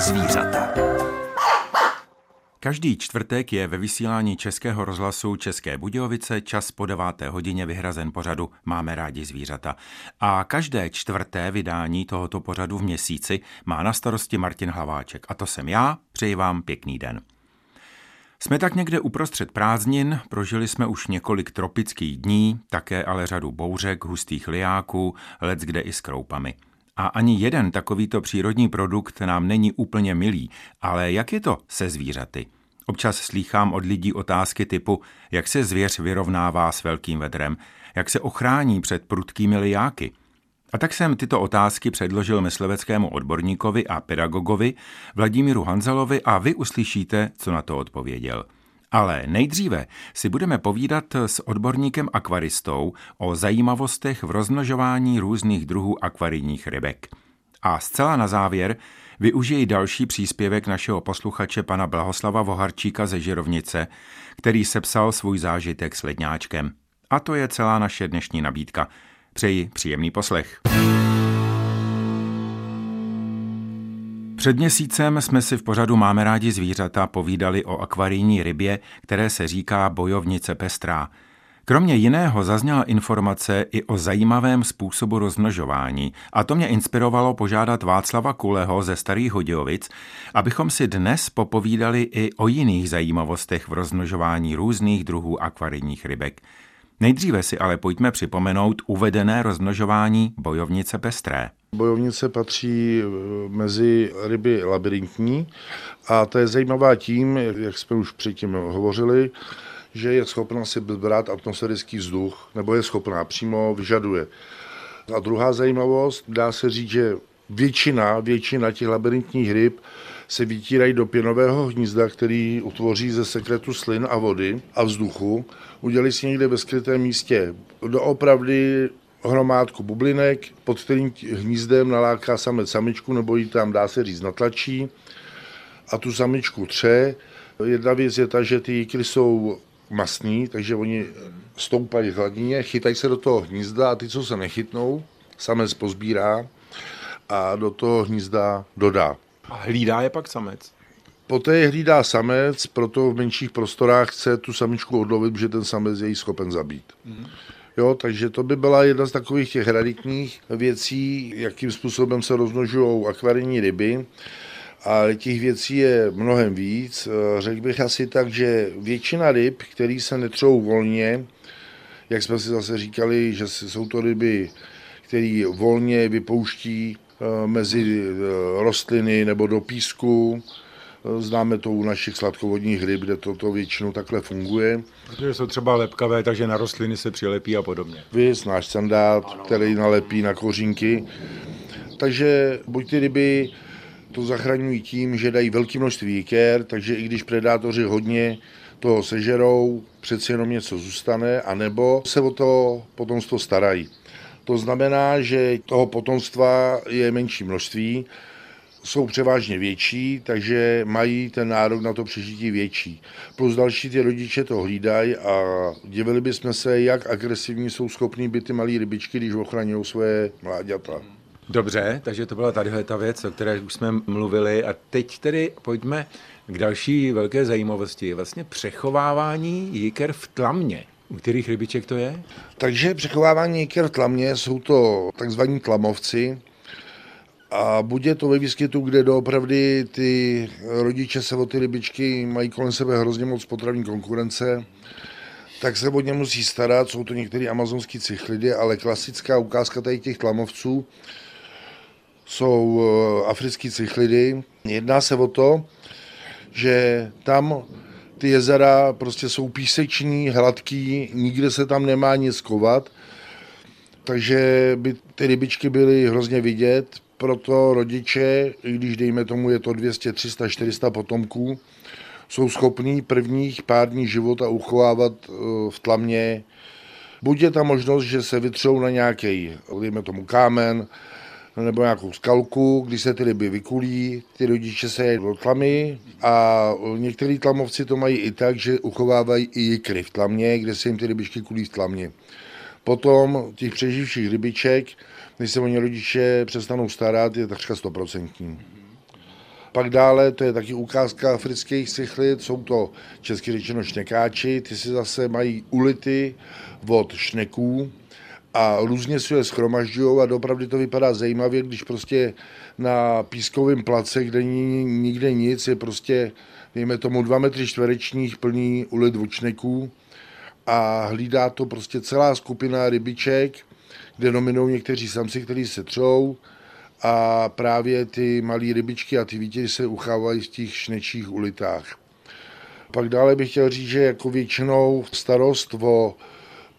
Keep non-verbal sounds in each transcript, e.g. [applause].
zvířata. Každý čtvrtek je ve vysílání Českého rozhlasu České Budějovice čas po deváté hodině vyhrazen pořadu Máme rádi zvířata. A každé čtvrté vydání tohoto pořadu v měsíci má na starosti Martin Hlaváček. A to jsem já, přeji vám pěkný den. Jsme tak někde uprostřed prázdnin, prožili jsme už několik tropických dní, také ale řadu bouřek, hustých liáků, let kde i s kroupami. A ani jeden takovýto přírodní produkt nám není úplně milý, ale jak je to se zvířaty? Občas slýchám od lidí otázky typu, jak se zvěř vyrovnává s velkým vedrem, jak se ochrání před prudkými liáky. A tak jsem tyto otázky předložil mysleveckému odborníkovi a pedagogovi Vladimíru Hanzalovi a vy uslyšíte, co na to odpověděl. Ale nejdříve si budeme povídat s odborníkem akvaristou o zajímavostech v rozmnožování různých druhů akvarijních rybek. A zcela na závěr využiji další příspěvek našeho posluchače pana Blahoslava Voharčíka ze Žirovnice, který sepsal svůj zážitek s ledňáčkem. A to je celá naše dnešní nabídka. Přeji příjemný poslech. Před měsícem jsme si v pořadu Máme rádi zvířata povídali o akvarijní rybě, které se říká bojovnice pestrá. Kromě jiného zazněla informace i o zajímavém způsobu rozmnožování a to mě inspirovalo požádat Václava Kuleho ze Starých Hodějovic, abychom si dnes popovídali i o jiných zajímavostech v rozmnožování různých druhů akvarijních rybek. Nejdříve si ale pojďme připomenout uvedené rozmnožování bojovnice pestré. Bojovnice patří eh, mezi ryby labirintní a to je zajímavá tím, jak jsme už předtím hovořili, že je schopna si brát atmosférický vzduch, nebo je schopná, přímo vyžaduje. A druhá zajímavost, dá se říct, že většina, většina těch labirintních ryb se vytírají do pěnového hnízda, který utvoří ze sekretu slin a vody a vzduchu. Udělali si někde ve skrytém místě doopravdy hromádku bublinek, pod kterým hnízdem naláká samec samičku, nebo ji tam, dá se říct, natlačí a tu samičku tře. Jedna věc je ta, že ty jíkry jsou masný, takže oni stoupají hladině, chytají se do toho hnízda a ty, co se nechytnou, samec pozbírá a do toho hnízda dodá. A hlídá je pak samec? Poté je hlídá samec, proto v menších prostorách chce tu samičku odlovit, protože ten samec je jí schopen zabít. Mm. Jo, takže to by byla jedna z takových těch raditních věcí, jakým způsobem se rozmnožují akvarijní ryby. A těch věcí je mnohem víc. Řekl bych asi tak, že většina ryb, které se netřou volně, jak jsme si zase říkali, že jsou to ryby, které volně vypouští eh, mezi eh, rostliny nebo do písku, Známe to u našich sladkovodních ryb, kde toto většinou takhle funguje. Protože jsou třeba lepkavé, takže na rostliny se přilepí a podobně. Vy, náš sandát, který nalepí na kořínky. Takže buď ty ryby to zachraňují tím, že dají velké množství jiker, takže i když predátoři hodně toho sežerou, přeci jenom něco zůstane, anebo se o to potomstvo starají. To znamená, že toho potomstva je menší množství, jsou převážně větší, takže mají ten nárok na to přežití větší. Plus další ty rodiče to hlídají a divili bychom se, jak agresivní jsou schopní být ty malé rybičky, když ochraňují svoje mláďata. Dobře, takže to byla tady ta věc, o které už jsme mluvili. A teď tedy pojďme k další velké zajímavosti. Vlastně přechovávání jiker v tlamě. U kterých rybiček to je? Takže přechovávání jiker v tlamě jsou to takzvaní tlamovci, a buď je to ve výskytu, kde doopravdy ty rodiče se o ty rybičky mají kolem sebe hrozně moc potravní konkurence, tak se o ně musí starat. Jsou to některé amazonské cichlidy, ale klasická ukázka tady těch tlamovců jsou eh, africké cichlidy. Jedná se o to, že tam ty jezera prostě jsou píseční, hladký, nikde se tam nemá nic kovat, takže by ty rybičky byly hrozně vidět, proto rodiče, i když dejme tomu je to 200, 300, 400 potomků, jsou schopní prvních pár dní života uchovávat eh, v tlamě. Buď je ta možnost, že se vytřou na nějaký, dejme tomu kámen, nebo nějakou skalku, když se ty ryby vykulí, ty rodiče se jedou do tlamy a některý tlamovci to mají i tak, že uchovávají i jikry v tlamě, kde se jim ty rybičky kulí v tlamě. Potom těch přeživších rybiček, když se o ně rodiče přestanou starat, je takřka stoprocentní. Pak dále, to je taky ukázka afrických cichlid, jsou to česky řečeno šnekáči, ty si zase mají ulity od šneků a různě si je schromažďují a dopravdy to vypadá zajímavě, když prostě na pískovém place, kde není nikde nic, je prostě, dejme tomu, dva metry čtverečních plný ulit od šneků a hlídá to prostě celá skupina rybiček, kde nominují někteří samci, kteří se třou, a právě ty malé rybičky a ty vítěry se uchávají v těch šnečích ulitách. Pak dále bych chtěl říct, že jako většinou starost o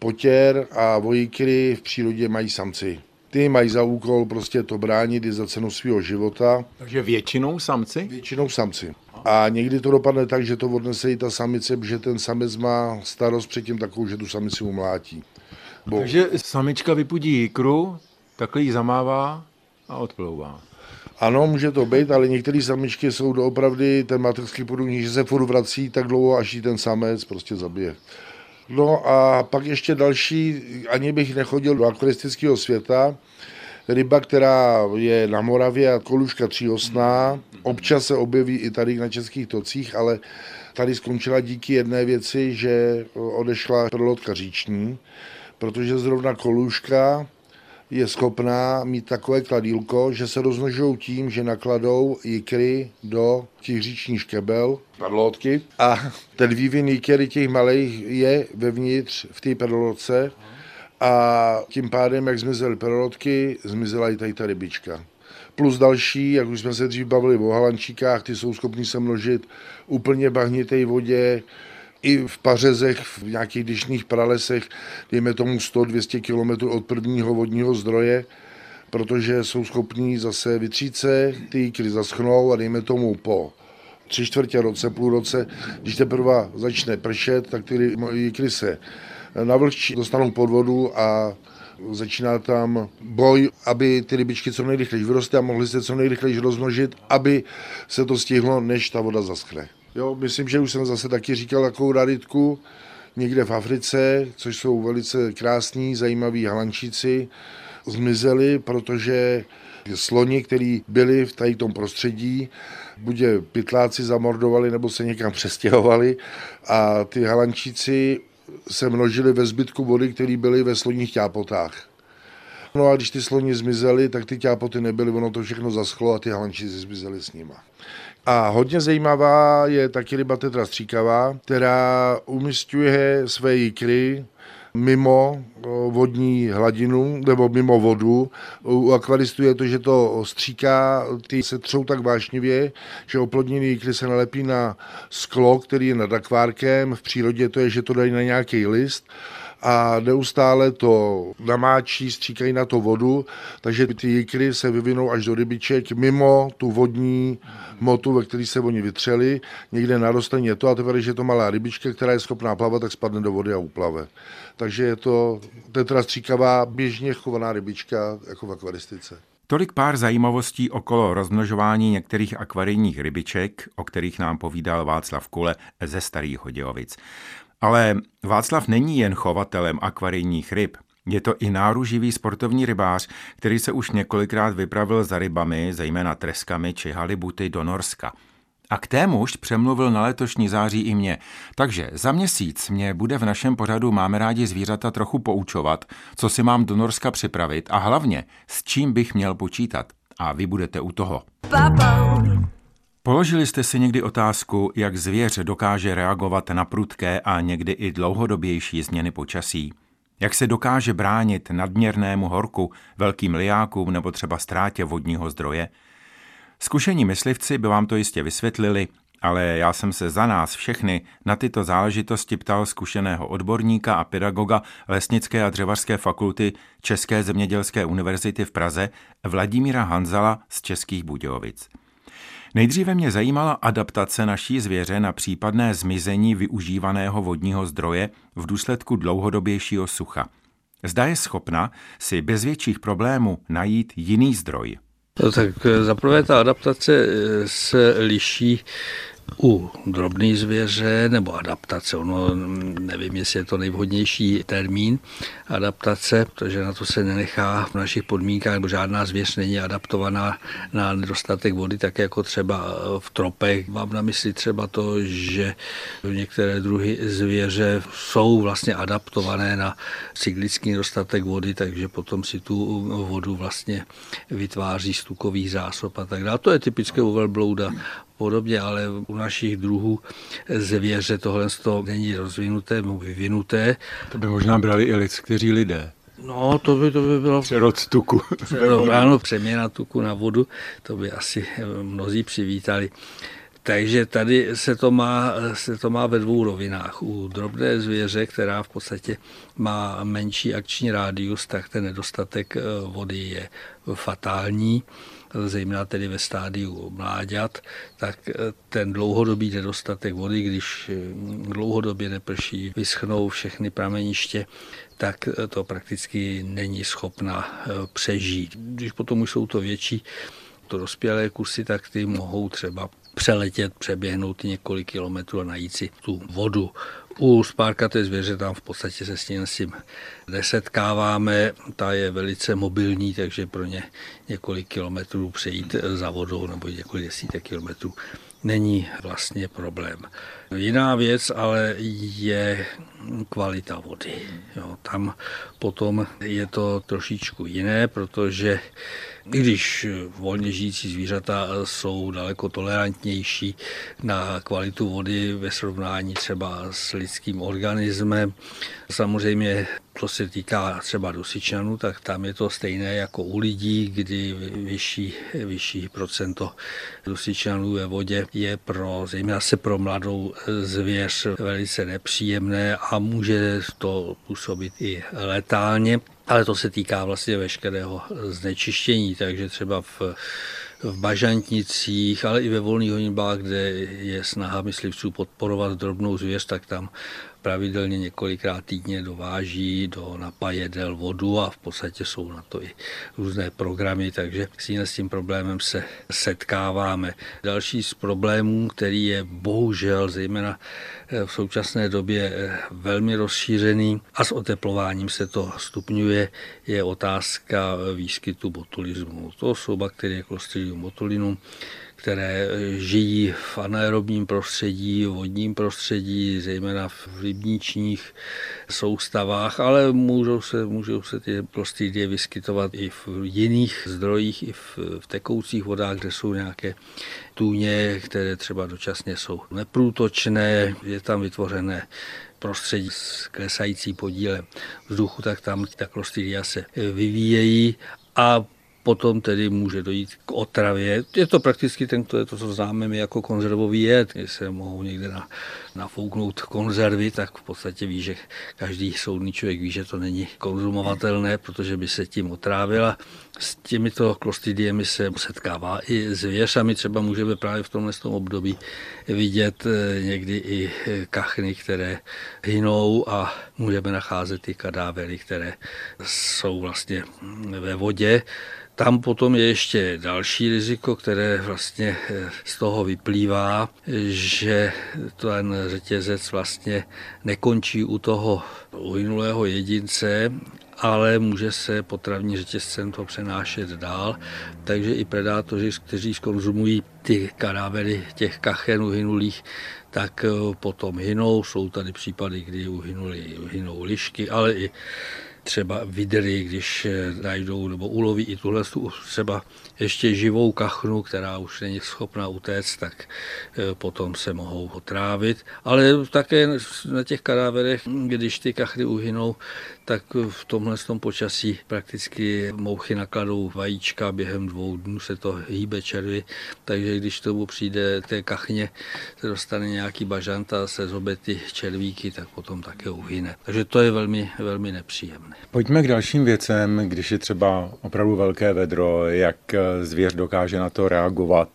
potěr a o jikry v přírodě mají samci. Ty mají za úkol prostě to bránit i za cenu svého života. Takže většinou samci? Většinou samci. A někdy to dopadne tak, že to odnese i ta samice, že ten samec má starost předtím takovou, že tu samici umlátí. Bo... Takže samička vypudí jikru, takhle ji zamává a odplouvá. Ano, může to být, ale některé samičky jsou doopravdy ten materský podobný, že se furt vrací tak dlouho, až ji ten samec prostě zabije. No a pak ještě další, ani bych nechodil do akvaristického světa, ryba, která je na Moravě a koluška tříosná, občas se objeví i tady na českých tocích, ale tady skončila díky jedné věci, že odešla prolotka říční, protože zrovna koluška je schopná mít takové kladílko, že se rozmnožují tím, že nakladou jikry do těch říčních škebel, perlotky a ten vývin jikery těch malých je vevnitř v té perlotce a tím pádem, jak zmizely perlotky, zmizela i tady ta rybička. Plus další, jak už jsme se dřív bavili o halančíkách, ty jsou schopní se množit úplně bahnitej vodě, i v pařezech, v nějakých dyšných pralesech, dejme tomu 100-200 km od prvního vodního zdroje, protože jsou schopní zase vytřít se, ty jíkry zaschnou a dejme tomu po tři čtvrtě roce, půl roce, když teprve začne pršet, tak ty jíkry se navlhčí, dostanou pod vodu a začíná tam boj, aby ty rybičky co nejrychleji vyrostly a mohly se co nejrychleji rozmnožit, aby se to stihlo, než ta voda zaschne. Jo, myslím, že už jsem zase taky říkal takovou raditku někde v Africe, což jsou velice krásní, zajímaví halančíci, zmizeli, protože sloni, kteří byli v tady tom prostředí, buď je pytláci zamordovali, nebo se někam [laughs] přestěhovali a ty halančíci se množili ve zbytku vody, které byly ve sloních ťápotách. No a když ty sloni zmizely, tak ty ťápoty nebyly, ono to všechno zaschlo a ty halančíci zmizeli s nima. A hodně zajímavá je taky ryba tetra stříkavá, která umistuje své jikry mimo vodní hladinu nebo mimo vodu. U akvaristů je to, že to stříká, ty se třou tak vášnivě, že oplodněný jikry se nalepí na sklo, který je nad akvárkem. V přírodě to je, že to dají na nějaký list a neustále to namáčí, stříkají na to vodu, takže ty jikry se vyvinou až do rybiček mimo tu vodní motu, ve které se oni vytřeli, někde na rostlení je to a teprve, že je to malá rybička, která je schopná plavat, tak spadne do vody a uplave. Takže je to tetra stříkavá, běžně chovaná rybička jako v akvaristice. Tolik pár zajímavostí okolo rozmnožování některých akvarijních rybiček, o kterých nám povídal Václav Kule ze Starých Hodějovic. Ale Václav není jen chovatelem akvarijních ryb. Je to i náruživý sportovní rybář, který se už několikrát vypravil za rybami, zejména treskami či halibuty do Norska. A k témuž přemluvil na letošní září i mě. Takže za měsíc mě bude v našem pořadu Máme rádi zvířata trochu poučovat, co si mám do Norska připravit a hlavně, s čím bych měl počítat. A vy budete u toho. Papa. Položili jste si někdy otázku, jak zvěř dokáže reagovat na prudké a někdy i dlouhodobější změny počasí? Jak se dokáže bránit nadměrnému horku, velkým liákům nebo třeba ztrátě vodního zdroje? Zkušení myslivci by vám to jistě vysvětlili, ale já jsem se za nás všechny na tyto záležitosti ptal zkušeného odborníka a pedagoga Lesnické a dřevařské fakulty České zemědělské univerzity v Praze Vladimíra Hanzala z Českých Budějovic. Nejdříve mě zajímala adaptace naší zvěře na případné zmizení využívaného vodního zdroje v důsledku dlouhodobějšího sucha. Zda je schopna si bez větších problémů najít jiný zdroj. No, tak eh, zaprvé ta adaptace eh, se liší U drobné zvěře nebo adaptace, ono nevím, jestli je to nejvhodnější termín adaptace, protože na to se nenechá v našich podmínkách, nebo žádná zvěř není adaptovaná na nedostatek vody, tak jako třeba v tropech. Mám na mysli třeba to, že některé druhy zvěře jsou vlastně adaptované na cyklický nedostatek vody, takže potom si tu vodu vlastně vytváří z tukových zásob a tak dále. To je typické u velblouda podobně, ale u našich druhů zvěře tohle není rozvinuté nebo vyvinuté. To by možná brali i lidskteří lidé. No, to by, to by bylo... Přerod tuku. Přerod, ano, přeměna tuku na vodu, to by asi mnozí přivítali. Takže tady se to, má, se to má ve dvou rovinách. U drobné zvěře, která v podstatě má menší akční rádius, tak ten nedostatek eh, vody je fatální zejména tedy ve stádiu mláďat, tak eh, ten dlouhodobý nedostatek vody, když eh, dlouhodobě neprší, vyschnou všechny prameniště, tak to prakticky není schopna přežít. Když potom už jsou to větší, to dospělé kusy, tak ty mohou třeba přeletět, přeběhnout několik kilometrů a najít si tu vodu. U spárkaté zvěře tam v podstatě se s tím, s tím nesetkáváme, ta je velice mobilní, takže pro ně několik kilometrů přejít za vodou nebo několik desítek kilometrů není vlastně problém. Jiná věc ale je kvalita vody. Jo, tam potom je to trošičku jiné, protože i když volně žijící zvířata jsou daleko tolerantnější na kvalitu vody ve srovnání třeba s lidským organismem, samozřejmě to se týká třeba dusičanů, tak tam je to stejné jako u lidí, kdy vyšší, vyšší procento dusičanů ve vodě je pro, zejména se pro mladou zvěř velice nepříjemné a může to působit i letálně. Ale to se týká vlastně veškerého znečištění, takže třeba v v bažantnicích, ale i ve volných honitbách, kde je snaha myslivců podporovat drobnou zvěř, tak tam pravidelně několikrát týdně dováží do napajedel vodu a v podstatě jsou na to i různé programy, takže s tím problémem se setkáváme. Další z problémů, který je bohužel zejména eh, v současné době eh, velmi rozšířený a s oteplováním se to stupňuje, je otázka výskytu botulismu. To jsou bakterie Clostridium botulinum, které žijí v anaerobním prostředí, vodním prostředí, zejména v rybníčních soustavách, ale můžou se, můžou se ty prostředí vyskytovat i v jiných zdrojích, i v, v tekoucích vodách, kde jsou nějaké tůně, které třeba dočasně jsou neprůtočné, je tam vytvořené prostředí s klesající podílem vzduchu, tak tam ta klostridia se vyvíjejí. A potom tedy může dojít k otravě. Je to prakticky ten, to je to, co známe my jako konzervový jed. Když se mohou někde na, nafouknout konzervy, tak v podstatě ví, že každý soudný člověk ví, že to není konzumovatelné, protože by se tím otrávila. S těmito klostridiemi se setkává i zvěř a my třeba můžeme právě v tomhle tom období vidět eh, někdy i eh, kachny, které hynou a můžeme nacházet i kadávery, které jsou vlastně ve vodě. Tam potom je ještě další riziko, které vlastně eh, z toho vyplývá, že ten řetězec vlastně nekončí u toho uhynulého jedince, ale může se potravní řetězcem to přenášet dál. Takže i predátoři, kteří skonzumují ty kadávery těch kachen uhynulých, tak eh, potom hynou. Jsou tady případy, kdy uhynuli, uhynou lišky, ale i třeba vidry, když eh, najdou nebo uloví i tuhle třeba ještě živou kachnu, která už není schopna utéct, tak eh, potom se mohou otrávit. Ale také na těch kadáverech, když ty kachny uhynou, tak v tomhle tom počasí prakticky mouchy nakladou vajíčka, během dvou dnů se to hýbe červy, takže když tomu přijde té kachně, se dostane nějaký bažant a se zobe ty červíky, tak potom také uhyne. Takže to je velmi, velmi nepříjemné. Pojďme k dalším věcem, když je třeba opravdu velké vedro, jak zvěř dokáže na to reagovat.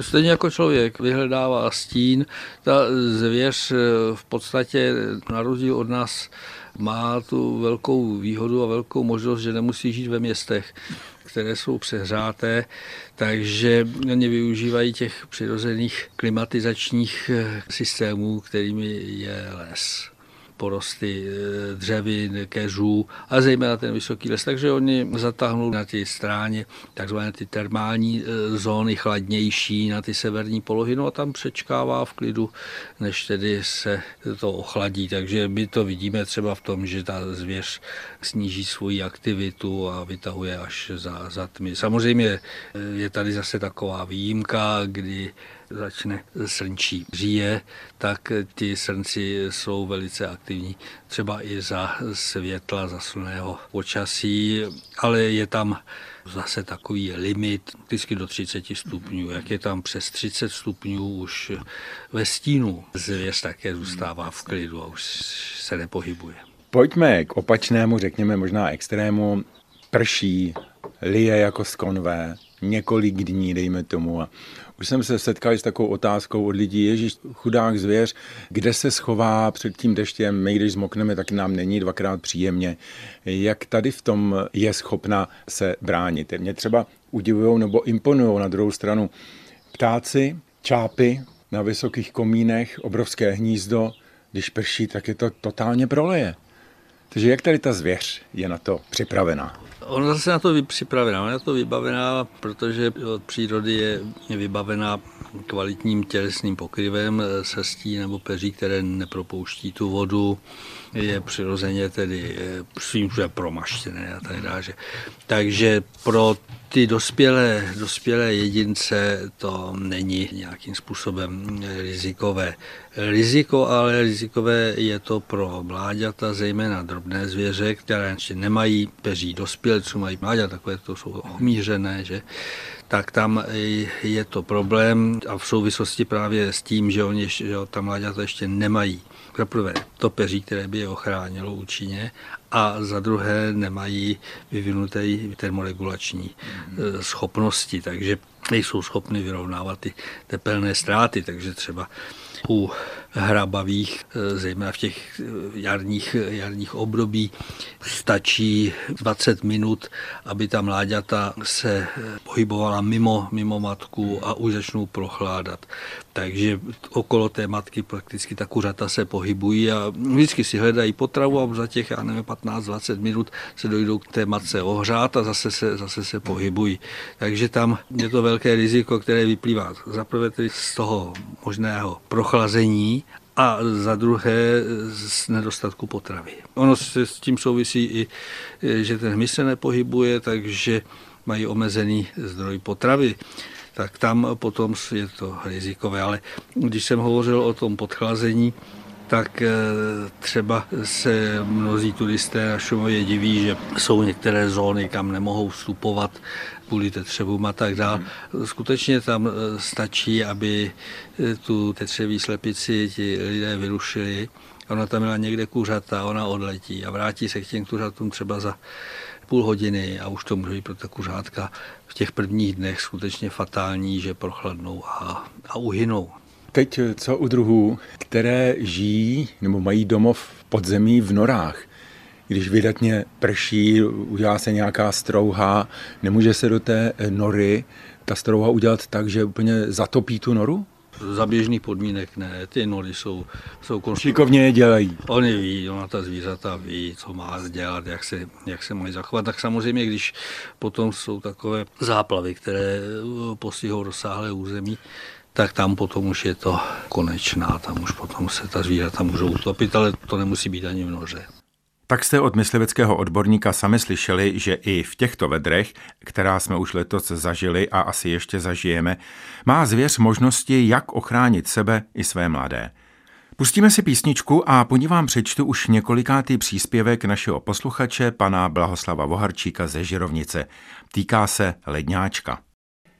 Stejně jako člověk vyhledává stín, ta zvěř v podstatě na rozdíl od nás má tu velkou výhodu a velkou možnost, že nemusí žít ve městech. které jsou přehřáté, takže oni využívají těch přirozených klimatizačních eh, systémů, kterými je les porosty eh, dřevin, keřů a zejména ten vysoký les. Takže oni zatáhnou na ty stráně takzvané ty termální eh, zóny chladnější na ty severní polohy, no a tam přečkává v klidu, než tedy se to ochladí. Takže my to vidíme třeba v tom, že ta zvěř sníží svoji aktivitu a vytahuje až za, za tmy. Samozřejmě eh, je tady zase taková výjimka, kdy začne srnčí říje, tak ti srnci jsou velice aktivní, třeba i za světla, za slného počasí, ale je tam zase takový limit, vždycky do 30 stupňů. Jak je tam přes 30 stupňů už ve stínu, zvěř také zůstává v klidu a už se nepohybuje. Pojďme k opačnému, řekněme možná extrému. Prší, lije jako z konvé, několik dní, dejme tomu. A už jsem se setkal s takovou otázkou od lidí, ježíš, chudák zvěř, kde se schová před tím deštěm, my když zmokneme, tak nám není dvakrát příjemně. Jak tady v tom je schopna se bránit? Mě třeba udivují nebo imponují na druhou stranu ptáci, čápy na vysokých komínech, obrovské hnízdo, když prší, tak je to totálně proleje. Takže jak tady ta zvěř je na to připravená? Ona zase na to připravená, ona je na to vybavená, protože od přírody je vybavená kvalitním tělesným pokryvem eh, srstí nebo peří, které nepropouští tu vodu, je přirozeně tedy eh, svým že promaštěné a tak dále. Takže pro ty dospělé, dospělé jedince to není nějakým způsobem rizikové. Riziko, ale rizikové je to pro mláďata, zejména drobné zvěře, které nemají peří dospělců, mají mláďata, takové to jsou omířené, že? Tak tam je to problém a v souvislosti právě s tím, že oni ještě, že ta mláďata ještě nemají za prvé to peří, které by je ochránilo účinně a za druhé nemají vyvinuté termoregulační mm. schopnosti, takže nejsou schopny vyrovnávat ty tepelné ztráty, takže třeba u hrabavých, eh, zejména v těch eh, jarních, jarních období, stačí 20 minut, aby ta mláďata se pohybovala mimo, mimo matku a už začnou prochládat. Takže okolo té matky prakticky ta kuřata se pohybují a vždycky si hledají potravu a za těch, já nevím, 15-20 minut se dojdou k té matce ohřát a zase se, zase se pohybují. Takže tam je to velké riziko, které vyplývá zaprvé tedy z toho možného prochlazení a za druhé z nedostatku potravy. Ono se s tím souvisí i, že ten hmyz se nepohybuje, takže mají omezený zdroj potravy tak tam potom je to rizikové. Ale když jsem hovořil o tom podchlazení, tak eh, třeba se mnozí turisté na Šumově diví, že jsou některé zóny, kam nemohou vstupovat kvůli tetřevům a tak dále. Skutečně tam eh, stačí, aby eh, tu tetřeví slepici ti lidé vyrušili. Ona tam měla někde kuřata, ona odletí a vrátí se k těm kuřatům třeba za půl hodiny a už to může být pro ta kuřátka v těch prvních dnech skutečně fatální, že prochladnou a, a uhynou. Teď co u druhů, které žijí nebo mají domov v podzemí v norách? Když vydatně prší, udělá se nějaká strouha, nemůže se do té nory ta strouha udělat tak, že úplně zatopí tu noru? Za běžných podmínek ne, ty nory jsou, jsou konstrukce. Šikovně je dělají. Oni ví, ona ta zvířata ví, co má dělat, jak se, jak se mají zachovat. Tak samozřejmě, když potom jsou takové záplavy, které postihou rozsáhlé území, tak tam potom už je to konečná, tam už potom se ta zvířata můžou utopit, ale to nemusí být ani v noře. Tak jste od mysliveckého odborníka sami slyšeli, že i v těchto vedrech, která jsme už letos zažili a asi ještě zažijeme, má zvěř možnosti, jak ochránit sebe i své mladé. Pustíme si písničku a po ní vám přečtu už několikátý příspěvek našeho posluchače, pana Blahoslava Voharčíka ze Žirovnice. Týká se ledňáčka.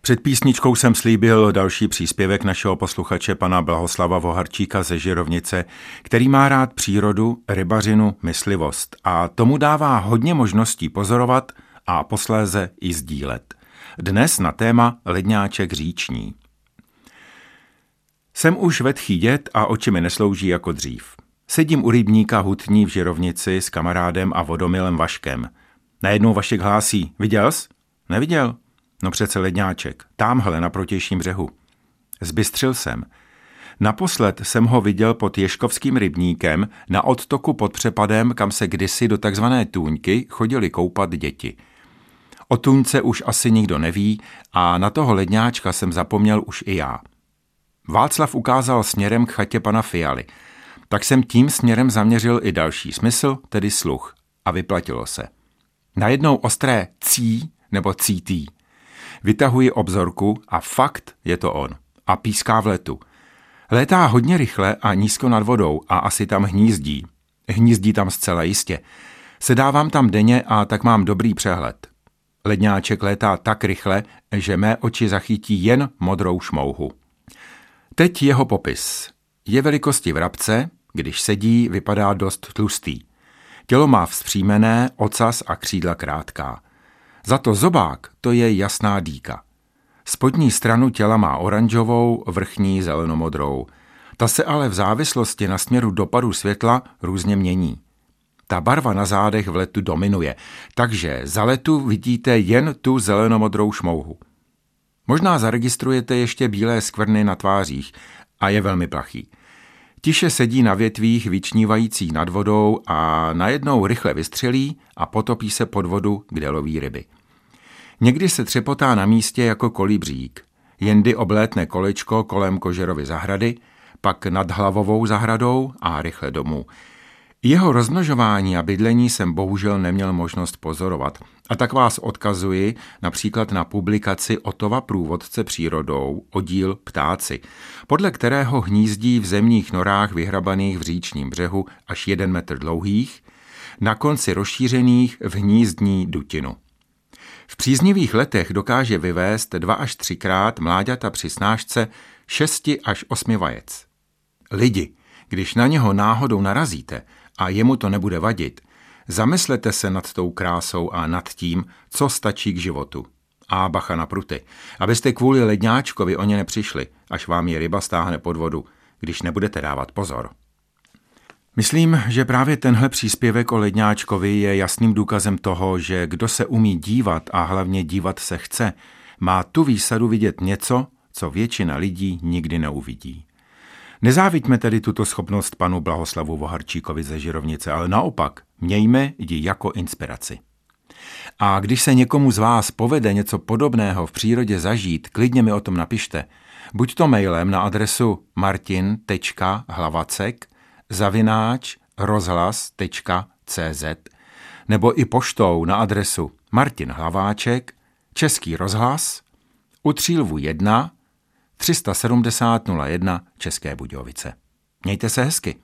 Před písničkou jsem slíbil další příspěvek našeho posluchače pana Blahoslava Voharčíka ze Žirovnice, který má rád přírodu, rybařinu, myslivost a tomu dává hodně možností pozorovat a posléze i sdílet. Dnes na téma ledňáček říční. Jsem už vetchý dět a oči mi neslouží jako dřív. Sedím u rybníka hutní v Žirovnici s kamarádem a vodomilem Vaškem. Najednou Vašek hlásí, viděl jsi? Neviděl? No přece ledňáček, tamhle na protějším břehu. Zbystřil jsem. Naposled jsem ho viděl pod Ješkovským rybníkem na odtoku pod přepadem, kam se kdysi do takzvané tůňky chodili koupat děti. O tůňce už asi nikdo neví a na toho ledňáčka jsem zapomněl už i já. Václav ukázal směrem k chatě pana Fialy. Tak jsem tím směrem zaměřil i další smysl, tedy sluch. A vyplatilo se. Najednou ostré cí nebo cítí. Vytahuji obzorku a fakt je to on. A píská v letu. Létá hodně rychle a nízko nad vodou a asi tam hnízdí. Hnízdí tam zcela jistě. Sedávám tam denně a tak mám dobrý přehled. Ledňáček létá tak rychle, že mé oči zachytí jen modrou šmouhu. Teď jeho popis. Je velikosti vrabce, když sedí, vypadá dost tlustý. Tělo má vzpřímené, ocas a křídla krátká. Za to zobák to je jasná dýka. Spodní stranu těla má oranžovou, vrchní zelenomodrou. Ta se ale v závislosti na směru dopadu světla různě mění. Ta barva na zádech v letu dominuje, takže za letu vidíte jen tu zelenomodrou šmouhu. Možná zaregistrujete ještě bílé skvrny na tvářích a je velmi plachý. Tiše sedí na větvích vyčnívající nad vodou a najednou rychle vystřelí a potopí se pod vodu, kde loví ryby. Někdy se třepotá na místě jako kolibřík, jendy oblétne kolečko kolem kožerovy zahrady, pak nad hlavovou zahradou a rychle domů. Jeho rozmnožování a bydlení jsem bohužel neměl možnost pozorovat. A tak vás odkazuji například na publikaci Otova průvodce přírodou oddíl Ptáci, podle kterého hnízdí v zemních norách vyhrabaných v říčním břehu až jeden metr dlouhých, na konci rozšířených v hnízdní dutinu. V příznivých letech dokáže vyvést dva až třikrát mláďata při snážce šesti až osmi vajec. Lidi, když na něho náhodou narazíte a jemu to nebude vadit, zamyslete se nad tou krásou a nad tím, co stačí k životu. A bacha na pruty, abyste kvůli ledňáčkovi o ně nepřišli, až vám je ryba stáhne pod vodu, když nebudete dávat pozor. Myslím, že právě tenhle příspěvek o ledňáčkovi je jasným důkazem toho, že kdo se umí dívat a hlavně dívat se chce, má tu výsadu vidět něco, co většina lidí nikdy neuvidí. Nezáviďme tedy tuto schopnost panu Blahoslavu Voharčíkovi ze Žirovnice, ale naopak mějme ji jako inspiraci. A když se někomu z vás povede něco podobného v přírodě zažít, klidně mi o tom napište. Buď to mailem na adresu martin.hlavacek zavináč rozhlas.cz nebo i poštou na adresu Martin Hlaváček, Český rozhlas, Utřílvu 1 370 01 České Budějovice. Mějte se hezky.